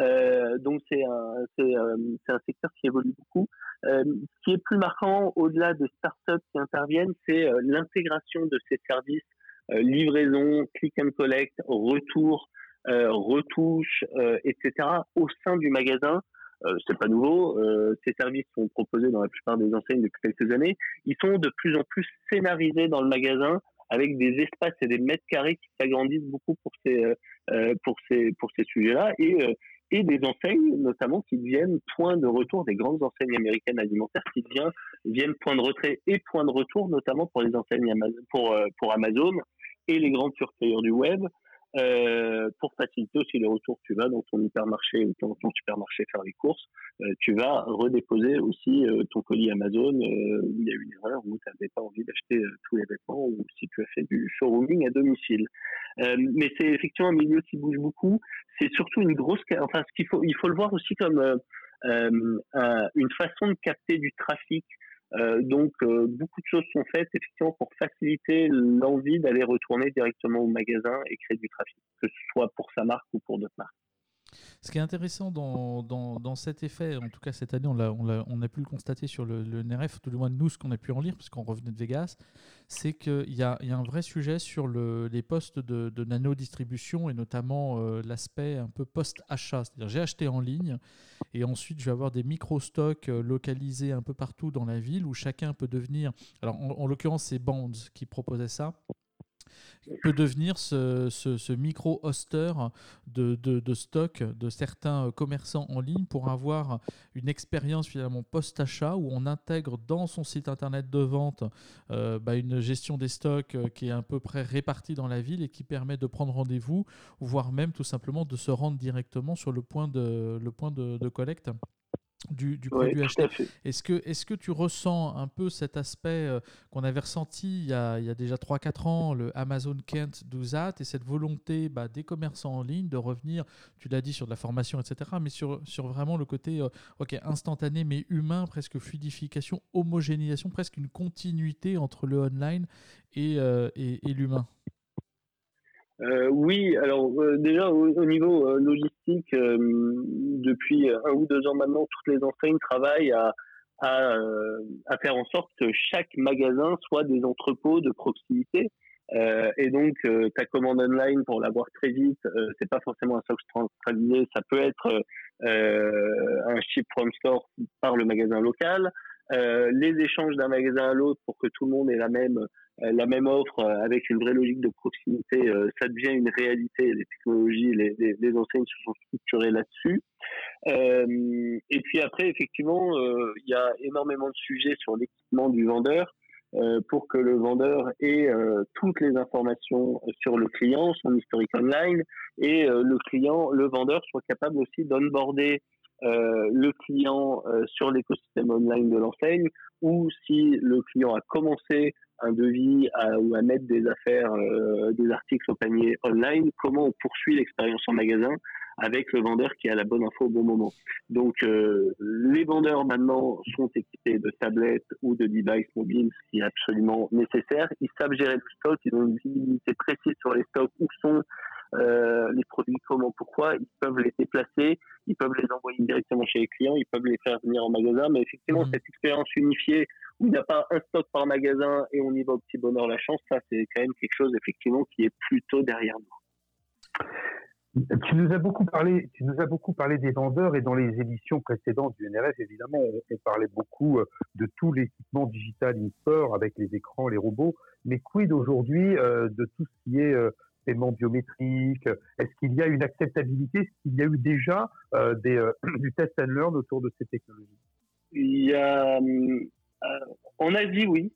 Euh, donc c'est un, c'est, euh, un secteur qui évolue beaucoup. Euh, ce qui est plus marquant au-delà des startups qui interviennent, c'est l'intégration de ces services livraison, click and collect, retour, retouche, etc. au sein du magasin euh, c'est pas nouveau. Euh, ces services sont proposés dans la plupart des enseignes depuis quelques années. Ils sont de plus en plus scénarisés dans le magasin avec des espaces et des mètres carrés qui s'agrandissent beaucoup pour ces euh, euh pour ces pour ces sujets-là et euh, et des enseignes notamment qui deviennent point de retour des grandes enseignes américaines alimentaires qui deviennent viennent point de retrait et point de retour notamment pour les enseignes Amazon, pour pour Amazon et les grands pure du web euh, pour faciliter aussi les retours. Tu vas dans ton hypermarché ou ton, ton supermarché faire les courses, euh, tu vas redéposer aussi euh, ton colis Amazon euh, où il y a eu une erreur, où tu n'avais pas envie d'acheter tous les vêtements ou si tu as fait du showrooming à domicile. mais c'est effectivement un milieu qui bouge beaucoup. C'est surtout une grosse, enfin, ce qu'il faut, il faut le voir aussi comme une façon de capter du trafic euh, donc euh, beaucoup de choses sont faites effectivement pour faciliter l'envie d'aller retourner directement au magasin et créer du trafic, que ce soit pour sa marque ou pour d'autres marques. Ce qui est intéressant dans, dans, cet effet, en tout cas cette année, on a, on a, pu le constater sur le, NRF, tout le moins nous, ce qu'on a pu en lire, puisqu'on revenait de Vegas, c'est qu'il y a, y a, un vrai sujet sur le, les postes de, de nano-distribution et notamment euh, l'aspect un peu post-achat. C'est-à-dire, j'ai acheté en ligne et ensuite je vais avoir des micro-stocks euh, localisés un peu partout dans la ville où chacun peut devenir. Alors, en, en l'occurrence, c'est Bands qui proposait ça peut devenir ce, micro-hoster de, de, stock de certains commerçants en ligne pour avoir une expérience finalement post-achat où on intègre dans son site internet de vente euh, bah, une gestion des stocks euh, qui est à peu près répartie dans la ville et qui permet de prendre rendez-vous, voire même tout simplement de se rendre directement sur de, le point de collecte du, produit acheté. Est-ce que, est que tu ressens un peu cet aspect euh, qu'on avait ressenti il y a, il y a déjà 3-4 ans, le Amazon Kent Douzat, et cette volonté bah, des commerçants en ligne de revenir, tu l'as dit, sur de la formation, etc., mais sur, sur vraiment le côté euh, instantané mais humain, presque fluidification, homogénéisation, presque une continuité entre le online et, euh, et l'humain? Euh, oui, alors euh, déjà au, niveau euh, logistique, depuis un ou deux ans maintenant, toutes les enseignes travaillent à, à, à faire en sorte que chaque magasin soit des entrepôts de proximité. et donc ta commande online pour l'avoir très vite, c'est pas forcément un stock centralisé, ça peut être un ship from store par le magasin local. les échanges d'un magasin à l'autre pour que tout le monde ait la même euh, la même offre euh, avec une vraie logique de proximité, euh, ça devient une réalité. Les technologies, les, enseignes se sont structurées là-dessus. Euh, et puis après, effectivement, il y a énormément de sujets sur l'équipement du vendeur euh, pour que le vendeur ait toutes les informations sur le client, son historique online, et le client, le vendeur soit capable aussi d'onboarder le client sur l'écosystème online de l'enseigne, ou si le client a commencé un devis ou à mettre des affaires, euh, des articles au panier online, comment on poursuit l'expérience en magasin avec le vendeur qui a la bonne info au bon moment. Donc euh, les vendeurs maintenant sont équipés de tablettes ou de devices mobiles, ce qui est absolument nécessaire. Ils savent gérer le stock, ils ont une visibilité précise sur les stocks, où sont euh, les produits, comment, pourquoi. Ils peuvent les déplacer, ils peuvent les envoyer directement chez les clients, ils peuvent les faire venir en magasin. Mais effectivement, mmh. cette expérience unifiée où il n'y a pas un stock par magasin et on y va au petit bonheur la chance, ça c'est quand même quelque chose effectivement qui est plutôt derrière nous. Tu nous as beaucoup parlé, tu nous as beaucoup parlé des vendeurs et dans les éditions précédentes du NRF, évidemment, on, parlait beaucoup euh, de tout l'équipement digital in-store avec les écrans, les robots. Mais quid aujourd'hui euh, de tout ce qui est euh, paiement biométrique Est-ce qu'il y a une acceptabilité Est-ce qu'il y a eu déjà des, du test and learn autour de ces technologies? Il y a euh, en Asie, oui.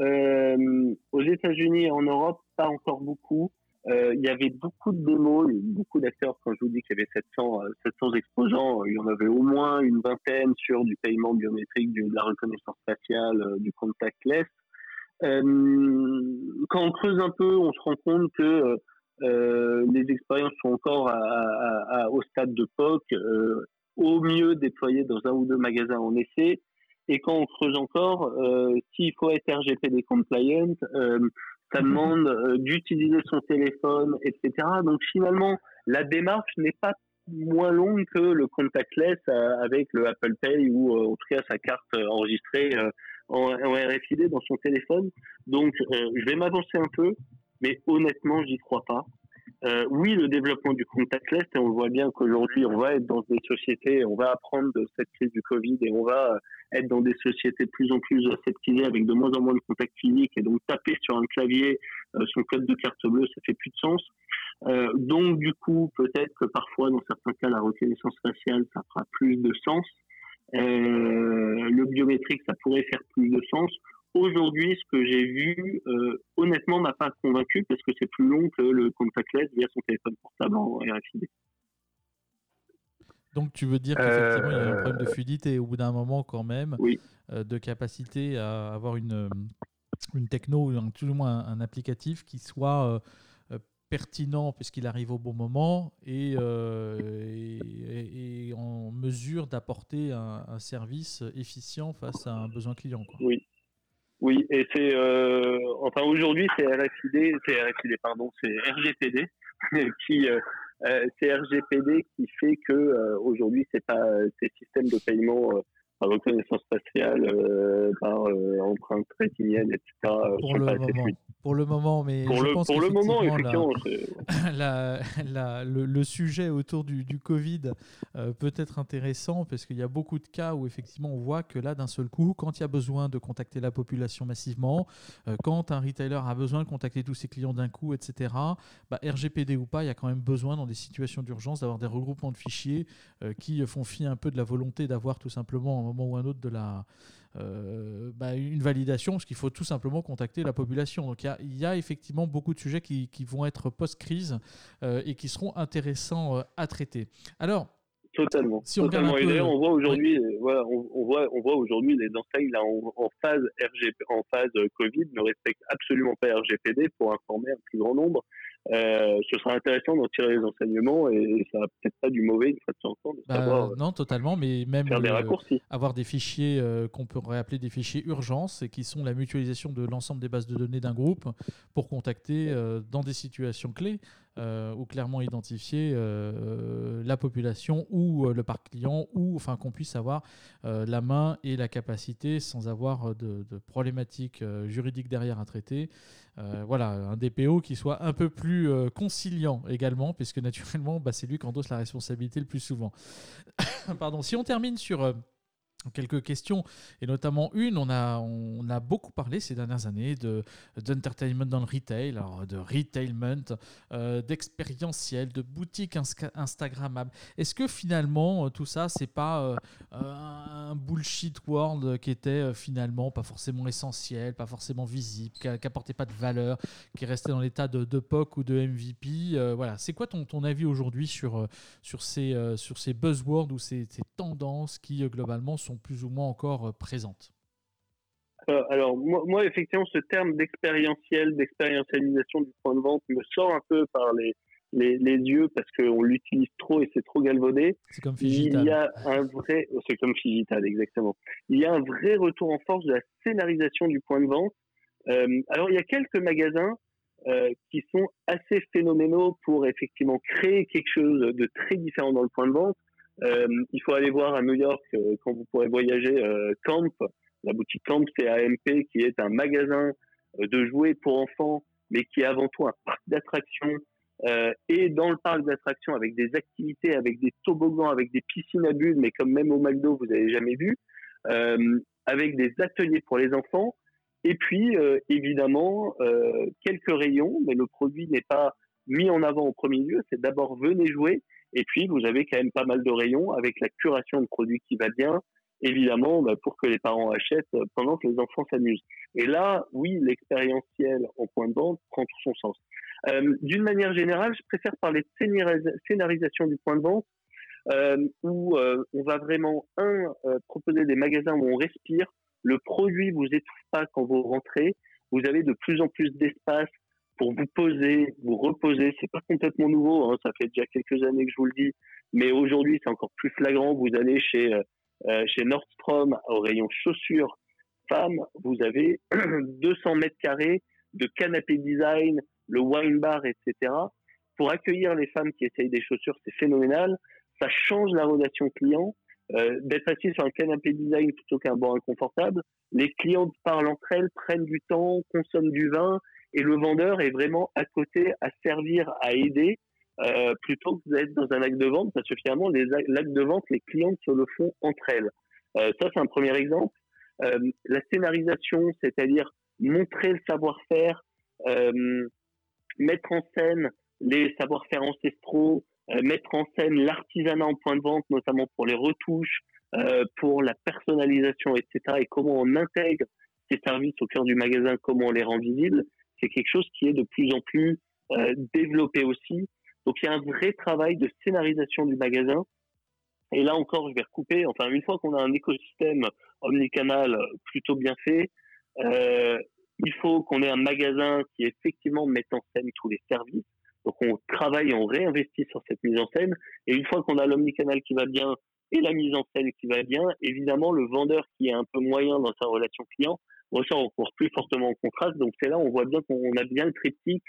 Euh, aux États-Unis et en Europe, pas encore beaucoup. Euh, il y avait beaucoup de démos, beaucoup d'acteurs. Quand je vous dis qu'il y avait 700, 700 exposants, il y en avait au moins une vingtaine sur du paiement biométrique, de la reconnaissance faciale, du contactless. Euh, quand on creuse un peu, on se rend compte que euh, les expériences sont encore à, à, à, au stade de POC, euh, au mieux déployées dans un ou deux magasins en essai, et quand on creuse encore, euh, s'il faut être RGPD compliant, euh, ça mhm. demande euh, d'utiliser son téléphone, etc. Donc finalement, la démarche n'est pas moins longue que le contactless avec le Apple Pay ou en tout cas sa carte enregistrée en, RFID dans son téléphone. Donc je vais m'avancer un peu, mais honnêtement, j'y crois pas. Euh, oui, le développement du contactless, et on voit bien qu'aujourd'hui, on va être dans des sociétés, on va apprendre de cette crise du Covid et on va euh, être dans des sociétés de plus en plus aseptisées avec de moins en moins de contacts physiques et donc taper sur un clavier euh, son code de carte bleue, ça fait plus de sens. Euh, donc du coup, peut-être que parfois, dans certains cas, la reconnaissance faciale, ça fera plus de sens. Euh, le biométrique, ça pourrait faire plus de sens. aujourd'hui, ce que j'ai vu, honnêtement, m'a pas convaincu parce que c'est plus long que le contactless via son téléphone portable en RFID. Donc tu veux dire qu'effectivement il y a un problème de fluidité au bout d'un moment quand même, de capacité à avoir une, une techno, ou tout au moins un, applicatif qui soit pertinent puisqu'il arrive au bon moment et, et, en mesure d'apporter un, service efficient face à un besoin client. Oui. Oui, et c'est enfin aujourd'hui c'est c'est pardon, c'est RGPD qui euh, c'est RGPD qui fait que euh, aujourd'hui c'est pas ces systèmes de paiement euh, par reconnaissance faciale, par empreinte rétinienne, etc. Pour le, moment, pour le moment, mais pour je le, pense pour le moment, effectivement, la, la, le, le, sujet autour du, du Covid peut être intéressant parce qu'il y a beaucoup de cas où effectivement on voit que là, d'un seul coup, quand il y a besoin de contacter la population massivement, quand un retailer a besoin de contacter tous ses clients d'un coup, etc., bah, RGPD ou pas, il y a quand même besoin dans des situations d'urgence d'avoir des regroupements de fichiers qui font fi un peu de la volonté d'avoir tout simplement moment ou un autre de la, euh, bah, une validation, parce qu'il faut tout simplement contacter la population. Donc il y, a, effectivement beaucoup de sujets qui, qui vont être post-crise euh, et qui seront intéressants euh, à traiter. Alors, Totalement. Si on Totalement. on voit aujourd'hui, voilà, on, voit, on voit aujourd'hui les enseignes là en, en, phase RGP, en phase Covid ne respectent absolument pas RGPD pour informer un plus grand nombre. Euh, ce sera intéressant d'en tirer les enseignements et ça va peut-être pas du mauvais une fois de temps de bah, savoir. Non, totalement, mais même avoir des fichiers euh, qu'on pourrait appeler des fichiers urgence et qui sont la mutualisation de l'ensemble des bases de données d'un groupe pour contacter euh, dans des situations clés ou clairement identifier la population ou le parc client ou enfin qu'on puisse avoir la main et la capacité sans avoir de, problématiques juridiques derrière à traiter. voilà, un DPO qui soit un peu plus euh, conciliant également, puisque naturellement, bah, c'est lui qui endosse la responsabilité le plus souvent. Pardon. Si on termine sur euh, quelques questions, et notamment une, on a, on a beaucoup parlé ces dernières années de, d'entertainment dans le retail, de retailment, euh, d'expérientiel, de boutique Instagrammable. Est-ce que finalement euh, tout ça, c'est pas euh, un bullshit world qui était finalement pas forcément essentiel, pas forcément visible, qui n'apportait pas de valeur, qui restait dans l'état de, de POC ou de MVP Voilà, c'est quoi ton, ton avis aujourd'hui sur, sur, ces, sur ces buzzwords ou ces, ces tendances qui globalement sont plus ou moins encore euh, présentes euh, alors, moi, effectivement, ce terme d'expérientiel, d'expérientialisation du point de vente me sort un peu par les, les, yeux parce qu'on l'utilise trop et c'est trop galvaudé. C'est comme Figital. Il y a un vrai, c'est comme Figital, exactement. Il y a un vrai retour en force de la scénarisation du point de vente. Euh, alors, il y a quelques magasins qui sont assez phénoménaux pour effectivement créer quelque chose de très différent dans le point de vente. Euh, il faut aller voir à New York euh, quand vous pourrez voyager euh, Camp. La boutique Camp, c'est AMP, qui est un magasin de jouets pour enfants, mais qui est avant tout un parc d'attractions. et dans le parc d'attractions, avec des activités, avec des toboggans, avec des piscines à bulles, mais comme même au McDo, vous n'avez jamais vu, avec des ateliers pour les enfants. Et puis, évidemment, quelques rayons, mais le produit n'est pas mis en avant au premier lieu. C'est d'abord venez jouer et puis, vous avez quand même pas mal de rayons avec la curation de produits qui va bien, évidemment, bah, pour que les parents achètent pendant que les enfants s'amusent. Et là, oui, l'expérientiel en point de vente prend tout son sens. Euh, D'une manière générale, je préfère parler de scénarisation du point de vente, euh, où euh, on va vraiment, un, euh, proposer des magasins où on respire, le produit vous étouffe pas quand vous rentrez, vous avez de plus en plus d'espace pour vous poser, vous reposer. C'est pas complètement nouveau, hein, ça fait déjà quelques années que je vous le dis, mais aujourd'hui c'est encore plus flagrant. Vous allez chez euh, euh chez Nordstrom au rayon chaussures femmes, vous avez 200 mètres carrés de canapé design, le wine bar, etc. Pour accueillir les femmes qui essayent des chaussures, c'est phénoménal. Ça change la relation client. Euh, d'être assis sur un canapé design plutôt qu'un banc inconfortable. Les clientes parlent entre elles, prennent du temps, consomment du vin et le vendeur est vraiment à côté à servir, à aider, euh, plutôt que d'être dans un acte de vente, parce que finalement, les l'acte de vente, les clientes se le font entre elles. Euh, ça, c'est un premier exemple. Euh, la scénarisation, c'est-à-dire montrer le savoir-faire, euh, mettre en scène les savoir-faire ancestraux, euh, mettre en scène l'artisanat en point de vente, notamment pour les retouches, pour la personnalisation, etc., et comment on intègre ces services au cœur du magasin, comment on les rend visibles, c'est quelque chose qui est de plus en plus euh, développé aussi. Donc il y a un vrai travail de scénarisation du magasin. Et là encore, je vais recouper. Enfin, une fois qu'on a un écosystème omnicanal plutôt bien fait, euh, il faut qu'on ait un magasin qui effectivement mette en scène tous les services. Donc on travaille, on réinvestit sur cette mise en scène. Et une fois qu'on a l'omnicanal qui va bien et la mise en scène qui va bien, évidemment le vendeur qui est un peu moyen dans sa relation client ressort encore plus fortement en contraste. Donc c'est là on voit bien qu'on a bien le triptyque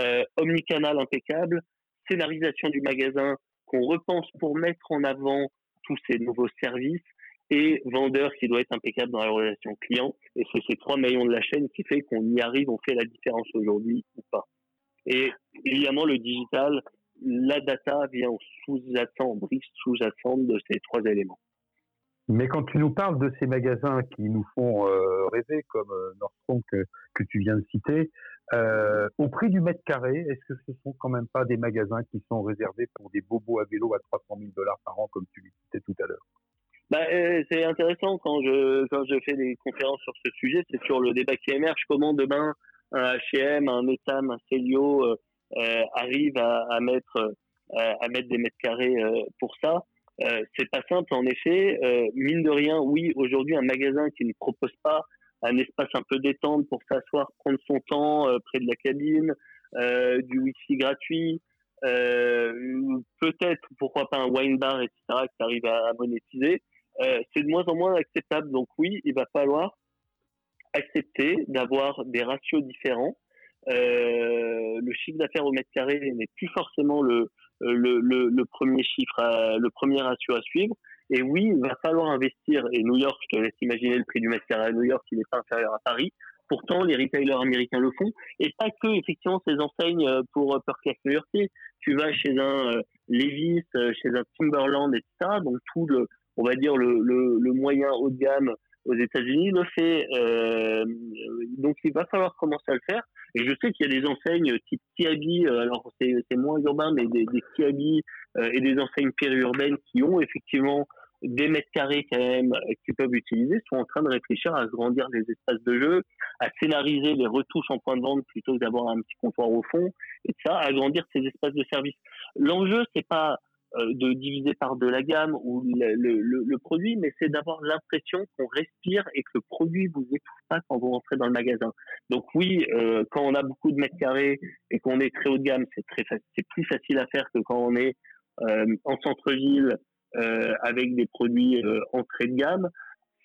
euh, omnicanal impeccable, scénarisation du magasin qu'on repense pour mettre en avant tous ces nouveaux services et vendeur qui doit être impeccable dans la relation client. Et c'est ces trois maillons de la chaîne qui fait qu'on y arrive, on fait la différence aujourd'hui ou pas. Et évidemment, le digital, la data vient sous-jacent, sous-jacente de ces trois éléments. Mais quand tu nous parles de ces magasins qui nous font euh, rêver, comme euh, Nordstrom que, que, tu viens de citer, euh, au prix du mètre carré, est-ce que ce sont quand même pas des magasins qui sont réservés pour des bobos à vélo à 300 000 dollars par an, comme tu le citais tout à l'heure? Bah, euh, c'est intéressant quand je quand je fais des conférences sur ce sujet, c'est sur le débat qui émerge. Comment demain un H&M, un Etam, un Celio euh, euh, arrive à, à mettre euh, à mettre des mètres carrés pour ça C'est pas simple en effet. mine de rien, oui, aujourd'hui un magasin qui ne propose pas un espace un peu détente pour s'asseoir, prendre son temps près de la cabine, du wifi gratuit, peut-être pourquoi pas un wine bar, etc. qui arrive à monétiser euh, c'est de moins en moins acceptable. Donc oui, il va falloir accepter d'avoir des ratios différents. Euh, le chiffre d'affaires au mètre carré n'est plus forcément le, le, le, premier chiffre, le premier ratio à suivre. Et oui, il va falloir investir. Et New York, je te laisse imaginer le prix du mètre carré à New York, il n'est pas inférieur à Paris. Pourtant, les retailers américains le font. Et pas que, effectivement, ces enseignes euh, pour Perclass New York. Tu vas chez un Levis, chez un Timberland, etc. Donc, tout le, on va dire, le, le, moyen haut de gamme aux États-Unis le fait. Euh, donc, il va falloir commencer à le faire. Et je sais qu'il y a des enseignes type Kiabi, euh, alors c'est moins urbain, mais des, des Kiabi euh, et des enseignes périurbaines qui ont effectivement des mètres carrés quand même qu'ils peuvent utiliser sont en train de réfléchir à agrandir les espaces de jeu, à scénariser les retouches en point de vente plutôt que d'avoir un petit comptoir au fond, et ça, agrandir ces espaces de service. L'enjeu, c'est pas de diviser par de la gamme ou le, le, le produit, mais c'est d'avoir l'impression qu'on respire et que le produit vous étouffe pas quand vous rentrez dans le magasin. Donc oui, euh, quand on a beaucoup de mètres carrés et qu'on est très haut de gamme, c'est très c'est plus facile à faire que quand on est euh, en centre-ville euh, avec des produits euh, entrée de gamme.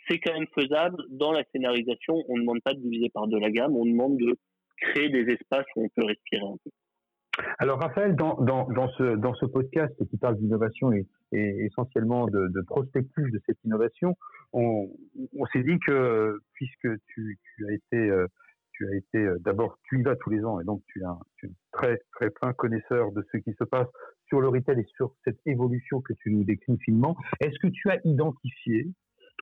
C'est quand même faisable. Dans la scénarisation, on ne demande pas de diviser par de la gamme, on demande de créer des espaces où on peut respirer un peu. Alors Raphaël, dans, dans, dans, ce, dans ce podcast qui parle d'innovation et, essentiellement de, de de cette innovation, on, s'est dit que puisque tu, as été, euh, tu as été euh, d'abord, tu y vas tous les ans et donc tu es un, tu es un très très fin connaisseur de ce qui se passe sur le retail et sur cette évolution que tu nous décris finement. Est-ce que tu as identifié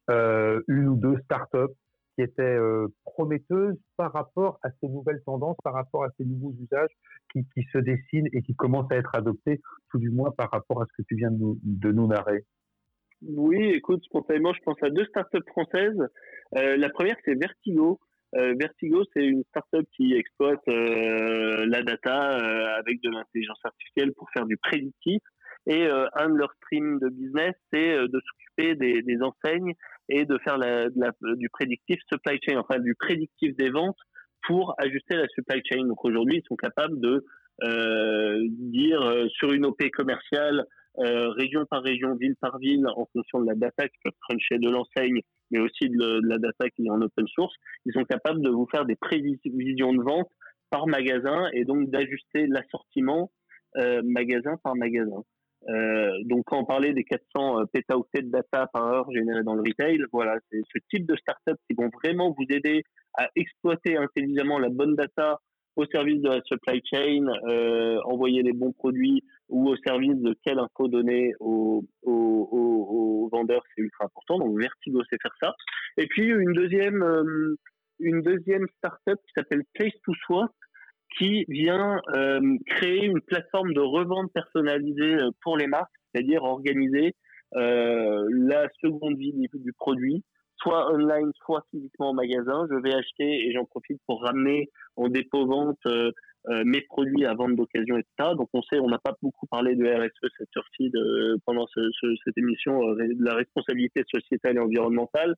euh, une ou deux startups qui était euh, prometteuse par rapport à ces nouvelles tendances, par rapport à ces nouveaux usages qui, qui, se dessinent et qui commencent à être adoptés, tout du moins par rapport à ce que tu viens de nous, de nous narrer Oui, écoute, spontanément, je pense à deux startups françaises. Euh, la première, c'est Vertigo. Euh, Vertigo, c'est une startup qui exploite la data avec de l'intelligence artificielle pour faire du prédictif. Et euh, un de leurs streams de business, c'est de s'occuper des, des enseignes et de faire la, la, du prédictif supply chain, enfin du prédictif des ventes pour ajuster la supply chain. Donc aujourd'hui, ils sont capables de euh, dire euh, sur une OP commerciale, euh, région par région, ville par ville, en fonction de la data qui peut cruncher de l'enseigne, mais aussi de, la data qui est en open source, ils sont capables de vous faire des prévisions de vente par magasin et donc d'ajuster l'assortiment euh, magasin par magasin. Euh, donc quand on parlait des 400 euh, pétaoctets de data par heure générés dans le retail, voilà, c'est ce type de startup qui vont vraiment vous aider à exploiter intelligemment la bonne data au service de la supply chain, euh, envoyer les bons produits ou au service de quelle info donner aux vendeurs, c'est ultra important. Donc Vertigo sait faire ça. Et puis une deuxième, euh, une deuxième startup qui s'appelle Place to Swap, qui vient euh, créer une plateforme de revente personnalisée euh, pour les marques, c'est-à-dire organiser euh, la seconde vie du, produit, soit online, soit physiquement au magasin. Je vais acheter et j'en profite pour ramener en dépôt-vente euh, euh, mes produits à vente d'occasion, etc. Donc on sait, on n'a pas beaucoup parlé de RSE cette heure-ci pendant ce, cette émission euh, de la responsabilité sociétale et environnementale.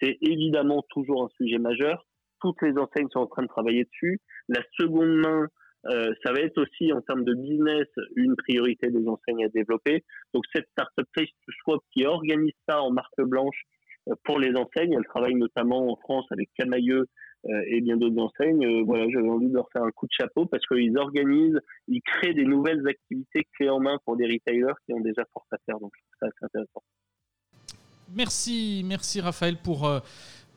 C'est évidemment toujours un sujet majeur. Toutes les enseignes sont en train de travailler dessus. La seconde main, euh, ça va être aussi en termes de business une priorité des enseignes à développer. Donc cette startup Place to Swap qui organise ça en marque blanche euh, pour les enseignes, elle travaille notamment en France avec Camailleux euh, et bien d'autres enseignes. voilà, j'avais envie de leur faire un coup de chapeau parce qu'ils organisent, ils créent des nouvelles activités clés en main pour des retailers qui ont déjà force à faire. Donc je trouve ça assez intéressant. Merci, merci Raphaël pour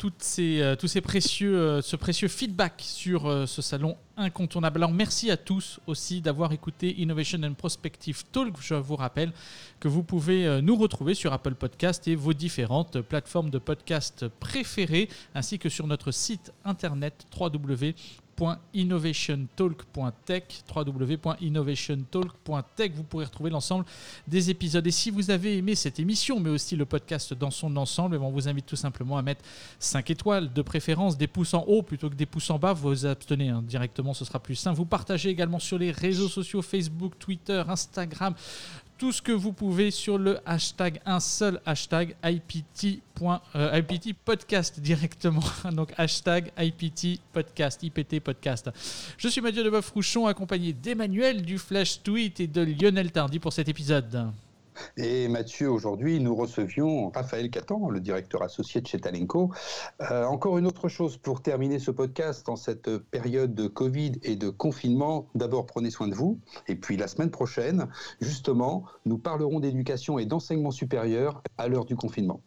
toutes ces, euh, tous ces précieux, euh, ce précieux feedback sur euh, ce salon incontournable. Alors merci à tous aussi d'avoir écouté Innovation and Prospective Talk. Je vous rappelle que vous pouvez nous retrouver sur Apple Podcast et vos différentes plateformes de podcast préférées, ainsi que sur notre site internet www www.innovationtalk.tech www.innovationtalk.tech vous pourrez retrouver l'ensemble des épisodes. Et si vous avez aimé cette émission mais aussi le podcast dans son ensemble on vous invite tout simplement à mettre 5 étoiles de préférence des pouces en haut plutôt que des pouces en bas. Vous vous abstenez hein, directement ce sera plus simple. Vous partagez également sur les réseaux sociaux Facebook Twitter Instagram tout ce que vous pouvez sur le hashtag, un seul hashtag IPT, euh, podcast directement. Donc hashtag IPT podcast, IPT podcast. Je suis Mathieu de Boeuf-Rouchon, accompagné d'Emmanuel du Flash Tweet et de Lionel Tardy pour cet épisode. Et Mathieu, aujourd'hui, nous recevions Raphaël Catan, le directeur associé de chez Talenco. Euh, encore une autre chose pour terminer ce podcast en cette période de Covid et de confinement. D'abord, prenez soin de vous. Et puis la semaine prochaine, justement, nous parlerons d'éducation et d'enseignement supérieur à l'heure du confinement.